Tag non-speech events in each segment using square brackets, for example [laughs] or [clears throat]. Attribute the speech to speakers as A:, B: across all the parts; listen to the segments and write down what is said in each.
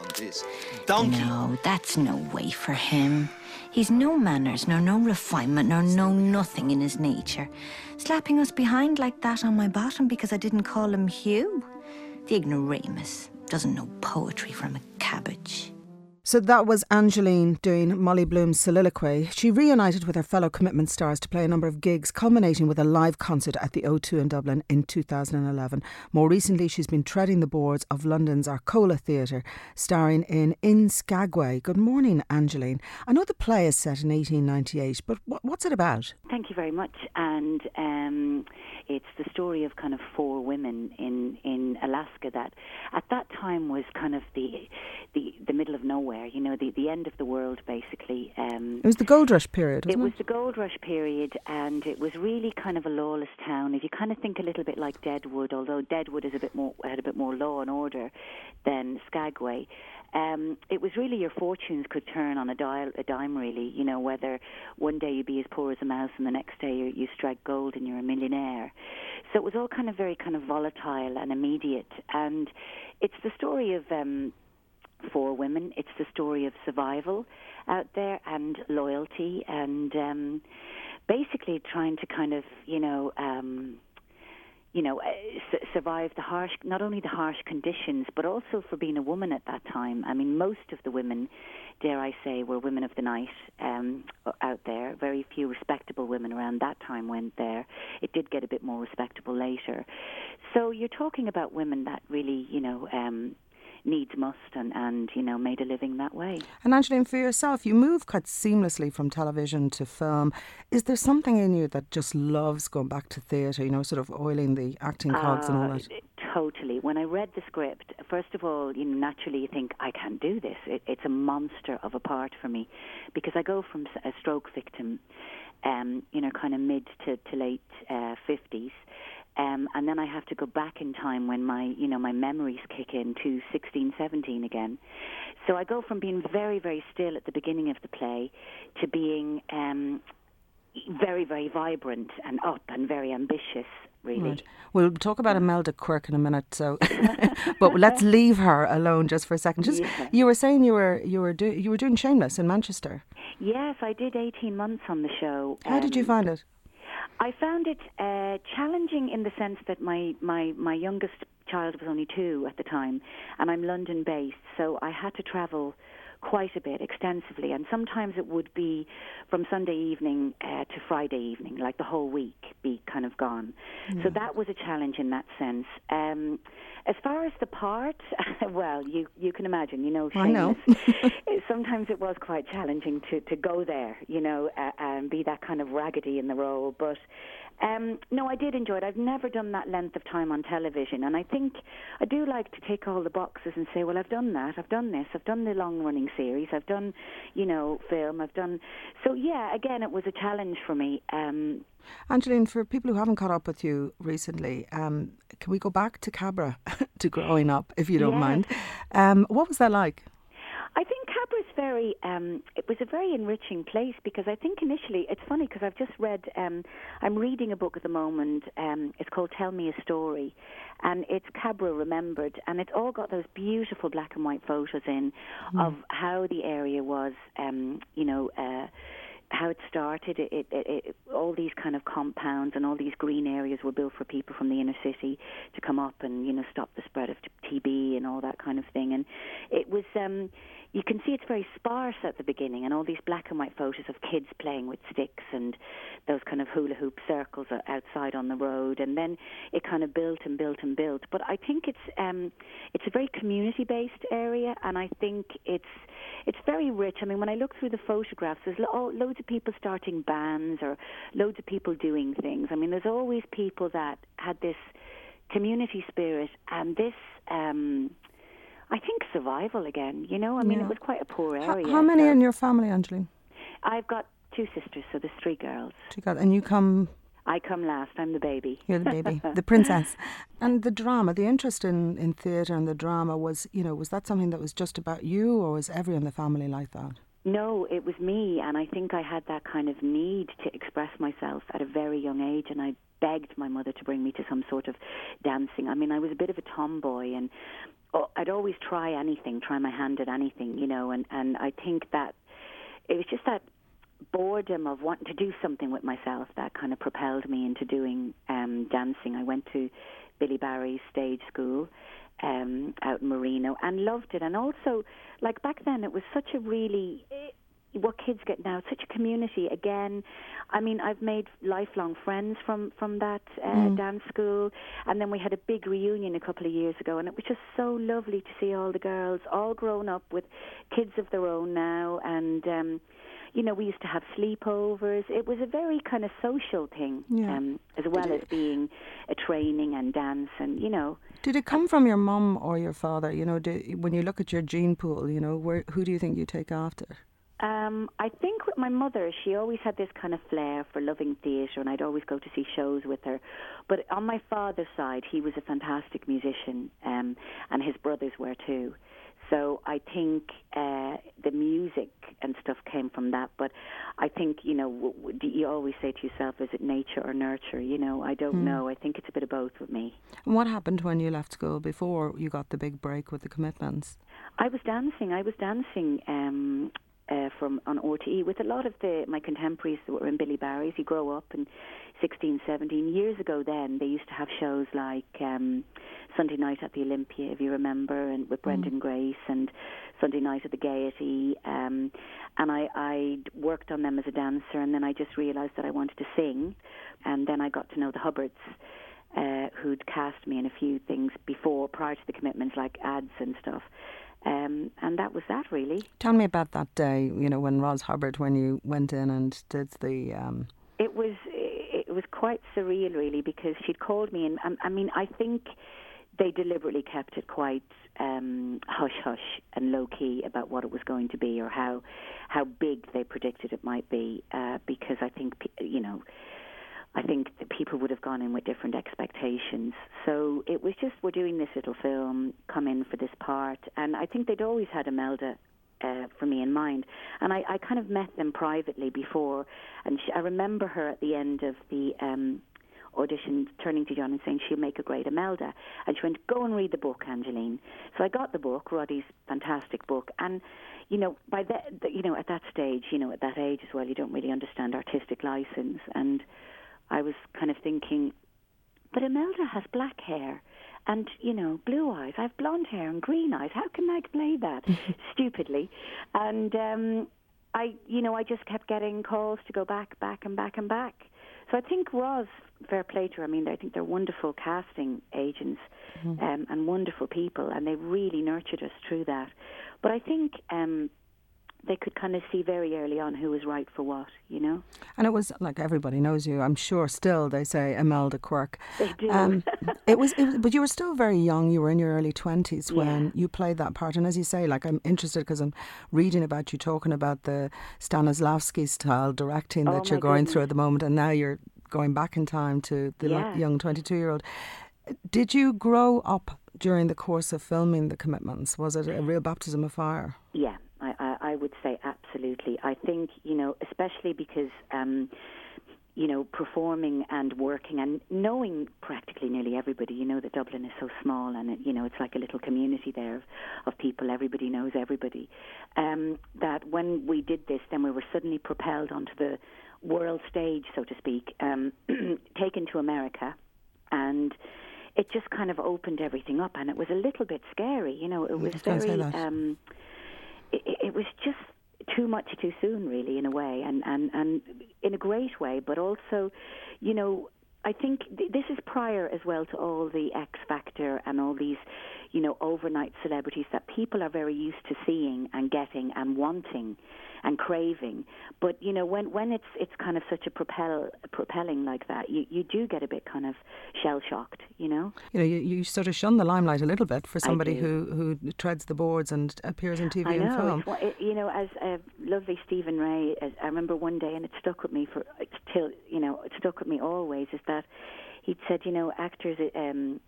A: on this. Donkey.
B: No, that's no way for him. He's no manners, nor no refinement, nor no nothing in his nature. Slapping us behind like that on my bottom because I didn't call him Hugh. The ignoramus doesn't know poetry from a cabbage.
C: So that was Angeline doing Molly Bloom's soliloquy. She reunited with her fellow commitment stars to play a number of gigs, culminating with a live concert at the O2 in Dublin in 2011. More recently, she's been treading the boards of London's Arcola Theatre, starring in In Skagway. Good morning, Angeline. I know the play is set in 1898, but what's it about?
D: Thank you very much. And um, it's the story of kind of four women in, in Alaska that at that time was kind of the, the, the middle of nowhere you know, the, the end of the world, basically.
C: Um, it was the gold rush period,
D: it was
C: it?
D: the gold rush period, and it was really kind of a lawless town. If you kind of think a little bit like Deadwood, although Deadwood is a bit more had a bit more law and order than Skagway. Um, it was really your fortunes could turn on a, dial, a dime, really. You know, whether one day you be as poor as a mouse and the next day you, you strike gold and you're a millionaire. So it was all kind of very kind of volatile and immediate. And it's the story of um, for women. It's the story of survival out there and loyalty and um, basically trying to kind of, you know, um, you know, uh, survive the harsh, not only the harsh conditions, but also for being a woman at that time. I mean, most of the women, dare I say, were women of the night um, out there. Very few respectable women around that time went there. It did get a bit more respectable later. So you're talking about women that really, you know, um, needs must and, and you know made a living that way.
C: And Angeline, for yourself, you move quite seamlessly from television to film. Is there something in you that just loves going back to theatre? You know, sort of oiling the acting cogs uh, and all that.
D: Totally. When I read the script, first of all, you know, naturally you think I can't do this. It, it's a monster of a part for me because I go from a stroke victim, um, you know, kind of mid to, to late uh, fifties. Um, and then I have to go back in time when my, you know, my memories kick in to 16, 17 again. So I go from being very, very still at the beginning of the play to being um, very, very vibrant and up and very ambitious. Really. Right.
C: We'll talk about Imelda Quirk in a minute. So, [laughs] [laughs] but let's leave her alone just for a second. Just yeah. you were saying you were you were do, you were doing Shameless in Manchester.
D: Yes, I did eighteen months on the show.
C: How um, did you um, find it?
D: I found it uh, challenging in the sense that my, my, my youngest child was only two at the time, and I'm London based, so I had to travel quite a bit, extensively, and sometimes it would be from Sunday evening uh, to Friday evening, like the whole week gone. Mm. So that was a challenge in that sense. Um, as far as the part, [laughs] well, you you can imagine, you know,
C: I know. [laughs]
D: sometimes it was quite challenging to to go there, you know, uh, and be that kind of raggedy in the role, but um, no, I did enjoy it. I've never done that length of time on television, and I think I do like to take all the boxes and say, well, I've done that, I've done this, I've done the long-running series, I've done, you know, film, I've done. So yeah, again, it was a challenge for me. Um,
C: Angeline, for people who haven't caught up with you recently, um, can we go back to Cabra, [laughs] to growing up, if you don't yes. mind? Um, what was that like?
D: I think Cabra is very. Um, it was a very enriching place because I think initially it's funny because I've just read. Um, I'm reading a book at the moment. Um, it's called Tell Me a Story, and it's Cabra remembered, and it's all got those beautiful black and white photos in mm. of how the area was. Um, you know. Uh, how it started. It, it, it, all these kind of compounds and all these green areas were built for people from the inner city to come up and you know stop the spread of TB and all that kind of thing. And it was. Um, you can see it's very sparse at the beginning, and all these black and white photos of kids playing with sticks and those kind of hula hoop circles outside on the road, and then it kind of built and built and built. But I think it's um, it's a very community-based area, and I think it's it's very rich. I mean, when I look through the photographs, there's lo- loads of people starting bands or loads of people doing things. I mean, there's always people that had this community spirit and this. Um, I think survival again. You know, I mean, yeah. it was quite a poor area.
C: How, how many so in your family, Angeline?
D: I've got two sisters, so there's three girls.
C: Two girls, and you come.
D: I come last. I'm the baby.
C: You're the baby, the [laughs] princess. And the drama, the interest in, in theatre and the drama was, you know, was that something that was just about you, or was everyone in the family like that?
D: No, it was me, and I think I had that kind of need to express myself at a very young age, and I begged my mother to bring me to some sort of dancing. I mean, I was a bit of a tomboy, and oh, I'd always try anything, try my hand at anything, you know, and and I think that it was just that boredom of wanting to do something with myself that kind of propelled me into doing um, dancing. I went to Billy Barry's stage school um, out in Marino and loved it. And also, like back then, it was such a really eh, what kids get now, such a community. Again, I mean, I've made lifelong friends from from that uh, mm. dance school, and then we had a big reunion a couple of years ago, and it was just so lovely to see all the girls, all grown up with kids of their own now, and. um you know, we used to have sleepovers. It was a very kind of social thing, yeah. um, as well as being a training and dance, and you know.
C: Did it come from your mum or your father? You know, did, when you look at your gene pool, you know, where who do you think you take after?
D: Um, I think with my mother, she always had this kind of flair for loving theatre, and I'd always go to see shows with her. But on my father's side, he was a fantastic musician, um, and his brothers were too. So I think uh, the music and stuff came from that. But I think you know w- w- you always say to yourself, is it nature or nurture? You know, I don't mm. know. I think it's a bit of both with me.
C: And what happened when you left school before you got the big break with the commitments?
D: I was dancing. I was dancing. Um, uh, from on RTE with a lot of the my contemporaries that were in Billy Barry's. You grow up and 16, 17 years ago. Then they used to have shows like um, Sunday Night at the Olympia, if you remember, and with Brendan mm. Grace, and Sunday Night at the Gaiety. Um, and I, I worked on them as a dancer, and then I just realised that I wanted to sing, and then I got to know the Hubbards. Uh, who'd cast me in a few things before, prior to the commitments, like ads and stuff. Um, and that was that really.
C: Tell me about that day. You know, when Ros Hubbard, when you went in and did the. Um...
D: It was it was quite surreal, really, because she'd called me, and um, I mean, I think they deliberately kept it quite um, hush hush and low key about what it was going to be or how how big they predicted it might be, uh, because I think you know I think people would have gone in with different expectations. So it was just we're doing this little film, come in for this part, and I think they'd always had Imelda uh, for me in mind. And I, I kind of met them privately before, and she, I remember her at the end of the um, audition turning to John and saying she'll make a great Imelda. And she went, go and read the book, Angeline. So I got the book, Roddy's fantastic book, and you know, by that, you know, at that stage, you know, at that age as well, you don't really understand artistic license and I was kind of thinking, but Imelda has black hair and, you know, blue eyes. I have blonde hair and green eyes. How can I play that? [laughs] Stupidly. And um, I, you know, I just kept getting calls to go back, back, and back, and back. So I think Ros, fair play to her. I mean, I think they're wonderful casting agents mm-hmm. um, and wonderful people, and they really nurtured us through that. But I think um, they could kind of see very early on who was right for what, you know.
C: And it was like everybody knows you. I'm sure still they say Imelda Quirk.
D: They do. Um, [laughs]
C: it, was, it was, but you were still very young. You were in your early twenties when yeah. you played that part. And as you say, like I'm interested because I'm reading about you talking about the Stanislavski style directing
D: oh
C: that you're going
D: goodness.
C: through at the moment, and now you're going back in time to the
D: yeah.
C: young 22 year old. Did you grow up during the course of filming the commitments? Was it a real baptism of fire?
D: Yeah, I, I, I would say absolutely. I think, you know, especially because. Um, you know, performing and working and knowing practically nearly everybody. You know that Dublin is so small, and it, you know it's like a little community there of, of people. Everybody knows everybody. Um, that when we did this, then we were suddenly propelled onto the world stage, so to speak, um, [clears throat] taken to America, and it just kind of opened everything up, and it was a little bit scary. You know, it was very. Um, it, it was just too much too soon, really, in a way, and, and, and in a great way, but also, you know, I think th- this is prior as well to all the X Factor and all these, you know, overnight celebrities that people are very used to seeing and getting and wanting and craving. But you know, when when it's it's kind of such a propel propelling like that, you you do get a bit kind of shell shocked. You know.
C: You know, you, you sort of shun the limelight a little bit for somebody who who treads the boards and appears in TV
D: I know,
C: and film.
D: It, you know, as a lovely Stephen Rea, as I remember one day, and it stuck with me for till you know, it stuck with me always. Is that he'd said, you know, actors. Um,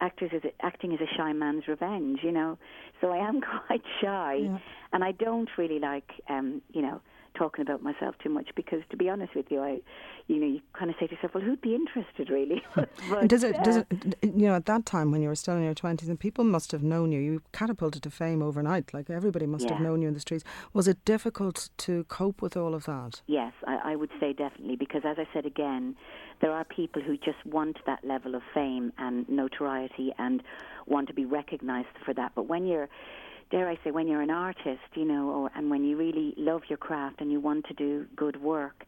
D: actors is acting as a shy man's revenge, you know. So I am [laughs] quite shy,
C: Yeah.
D: and I don't really like, um, you know, talking about myself too much because, to be honest with you, I, you know, you kind of say to yourself, well, who'd be interested really? [laughs]
C: but, does it? Uh, does it? You know, at that time when you were still in your twenties, and people must have known you. You catapulted to fame overnight. Like everybody must yeah. have known you in the streets. Was it difficult to cope with all of that?
D: Yes, I, I would say definitely because, as I said again, there are people who just want that level of fame and notoriety and want to be recognised for that. But when you're dare I say, when you're an artist, you know, or, and when you really love your craft and you want to do good work,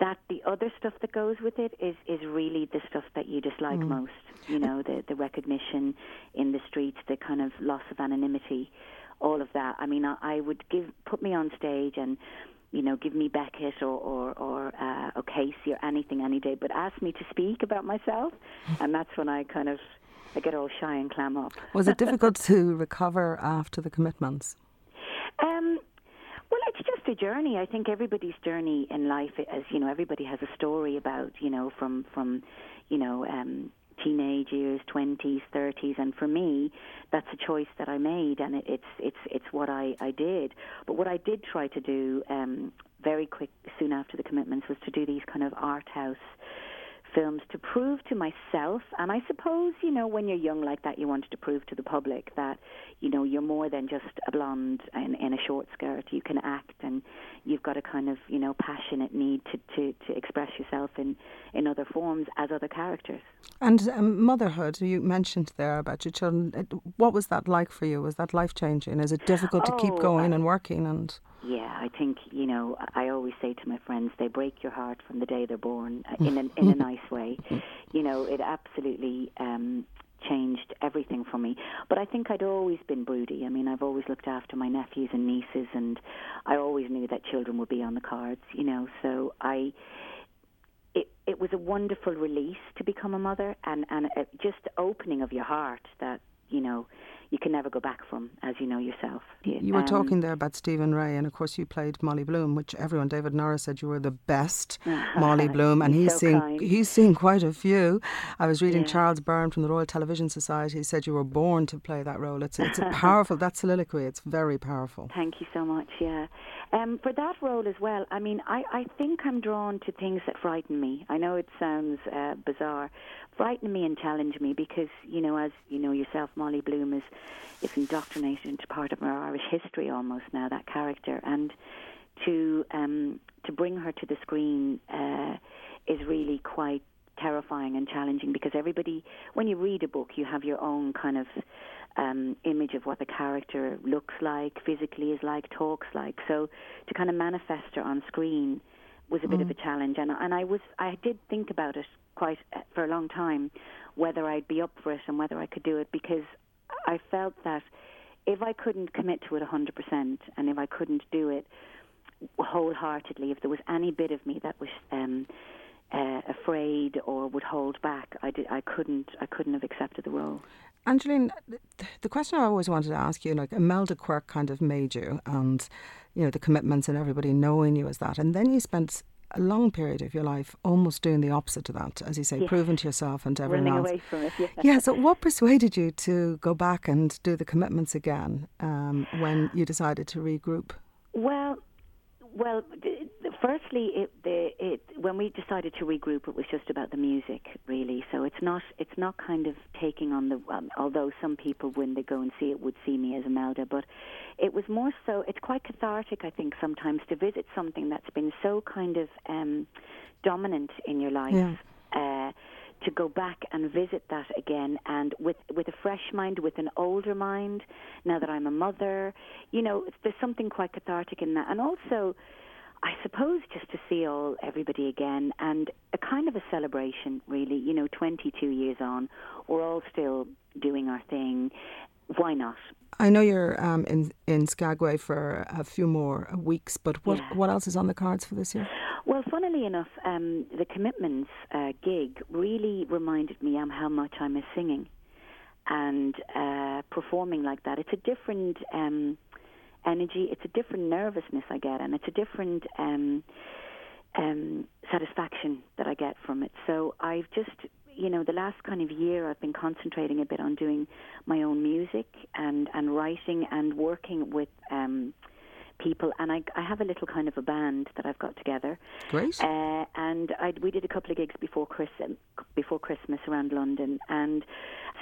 D: that the other stuff that goes with it is is really the stuff that you dislike mm. most. You know, the the recognition in the streets, the kind of loss of anonymity, all of that. I mean, I, I would give put me on stage and you know, give me Beckett or or, or uh, or Casey or anything any day, but ask me to speak about myself, and that's when I kind of I get all shy and clam up.
C: Was it [laughs] difficult to recover after the commitments?
D: Um, well, it's just a journey. I think everybody's journey in life, as you know, everybody has a story about, you know, from from, you know, um, teenage years, twenties, thirties, and for me, that's a choice that I made, and it's it's it's what I I did. But what I did try to do um, very quick, soon after the commitments, was to do these kind of art house films to prove to myself, and I suppose, you know, when you're young like that, you wanted to prove to the public that, you know, you're more than just a blonde in, in a short skirt. You can act, and you've got a kind of, you know, passionate need to, to, to express yourself in, in other forms as other characters.
C: And um, motherhood, you mentioned there about your children. What was that like for you? Was that life changing? Is it difficult to keep oh, going and working and?
D: Yeah, I think you know. I always say to my friends, they break your heart from the day they're born uh, in a, in a [laughs] nice way. You know, it absolutely um, changed everything for me. But I think I'd always been broody. I mean, I've always looked after my nephews and nieces, and I always knew that children would be on the cards. You know, so I. It, it was a wonderful release to become a mother, and and uh, just the opening of your heart that you know you can never go back from, as you know yourself.
C: You were um, talking there about Stephen Rea, and of course you played Molly Bloom, which everyone, David Norris said you were the best [laughs] Molly Bloom, and he's so seen kind. he's seen quite a few. I was reading yeah. Charles Byrne from the Royal Television Society. He said you were born to play that role. It's it's a [laughs] powerful that soliloquy. It's very powerful.
D: Thank you so much. Yeah, um, for that role as well. I mean, I I think I'm drawn to things that frighten me. I know it sounds uh, bizarre, frighten me and challenge me because you know, as you know yourself, Molly Bloom is is indoctrinated into part of our Irish history almost now. That character and to um, to bring her to the screen uh, is really quite terrifying and challenging because everybody, when you read a book, you have your own kind of um, image of what the character looks like, physically is like, talks like. So to kind of manifest her on screen was a mm. bit of mm. a challenge, and and I was I did think about it quite uh, for a long time whether I'd be up for it and whether I could do it because I felt that if I couldn't commit to it 100% and if I couldn't do it wholeheartedly, if there was any bit of me that was um, uh, afraid or would hold back, I did. I couldn't. I couldn't have accepted the role.
C: Angeline, the question I always wanted to ask you, like Imelda Quirk kind of made you, and you know the commitments and everybody knowing you as that, and then you spent a long period of your life almost doing the opposite to that, as you say,
D: yeah.
C: proving to yourself and to everyone Running
D: else. away from it, yeah.
C: yeah. So, what persuaded you to go back and do the commitments again um, when you decided to regroup?
D: Well, well, firstly, it, the, it, when we decided to regroup, it was just about the music, really. So it's not it's not kind of taking on the. Um, although some people, when they go and see it, would see me as Imelda, but it was more so. It's quite cathartic, I think, sometimes to visit something that's been so kind of um, dominant in your life. Yeah. Uh, to go back and visit that again and with with a fresh mind with an older mind now that I'm a mother. You know there's something quite cathartic in that. And also I suppose just to see all everybody again and a kind of a celebration really. You know 22 years on we're all still doing our thing. Why not?
C: I know you're um, in in Skagway for a few more weeks, but what yeah. what else is on the cards for this year?
D: Well, funnily enough, um, the Commitments uh, gig really reminded me um, how much I miss singing and uh, performing like that. It's a different um, energy, it's a different nervousness I get, and it's a different um, um, satisfaction that I get from it. So I've just you know, the last kind of year I've been concentrating a bit on doing my own music and, and writing and working with um, people, and I, I have a little kind of a band that I've got together.
C: Great.
D: Uh, and I, we did a couple of gigs before Christmas, before Christmas around London, and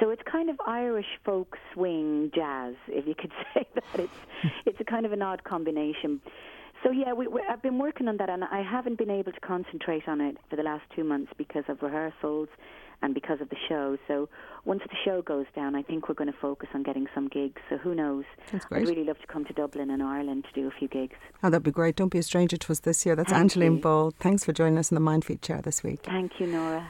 D: so it's kind of Irish folk swing jazz, if you could [laughs] say that. It's it's a kind of an odd combination. So yeah, we, we, I've been working on that, and I haven't been able to concentrate on it for the last two months because of rehearsals and because of the show. So once the show goes down, I think we're going to focus on getting some gigs. So who knows?
C: That's great.
D: I'd really love to come to Dublin and Ireland to do a few gigs.
C: Oh, that'd be great. Don't be a stranger to us this year. That's
D: Thank
C: Angeline
D: you.
C: Ball. Thands for joining us in the Mindfeed chair this week.
D: Thank you, Norah.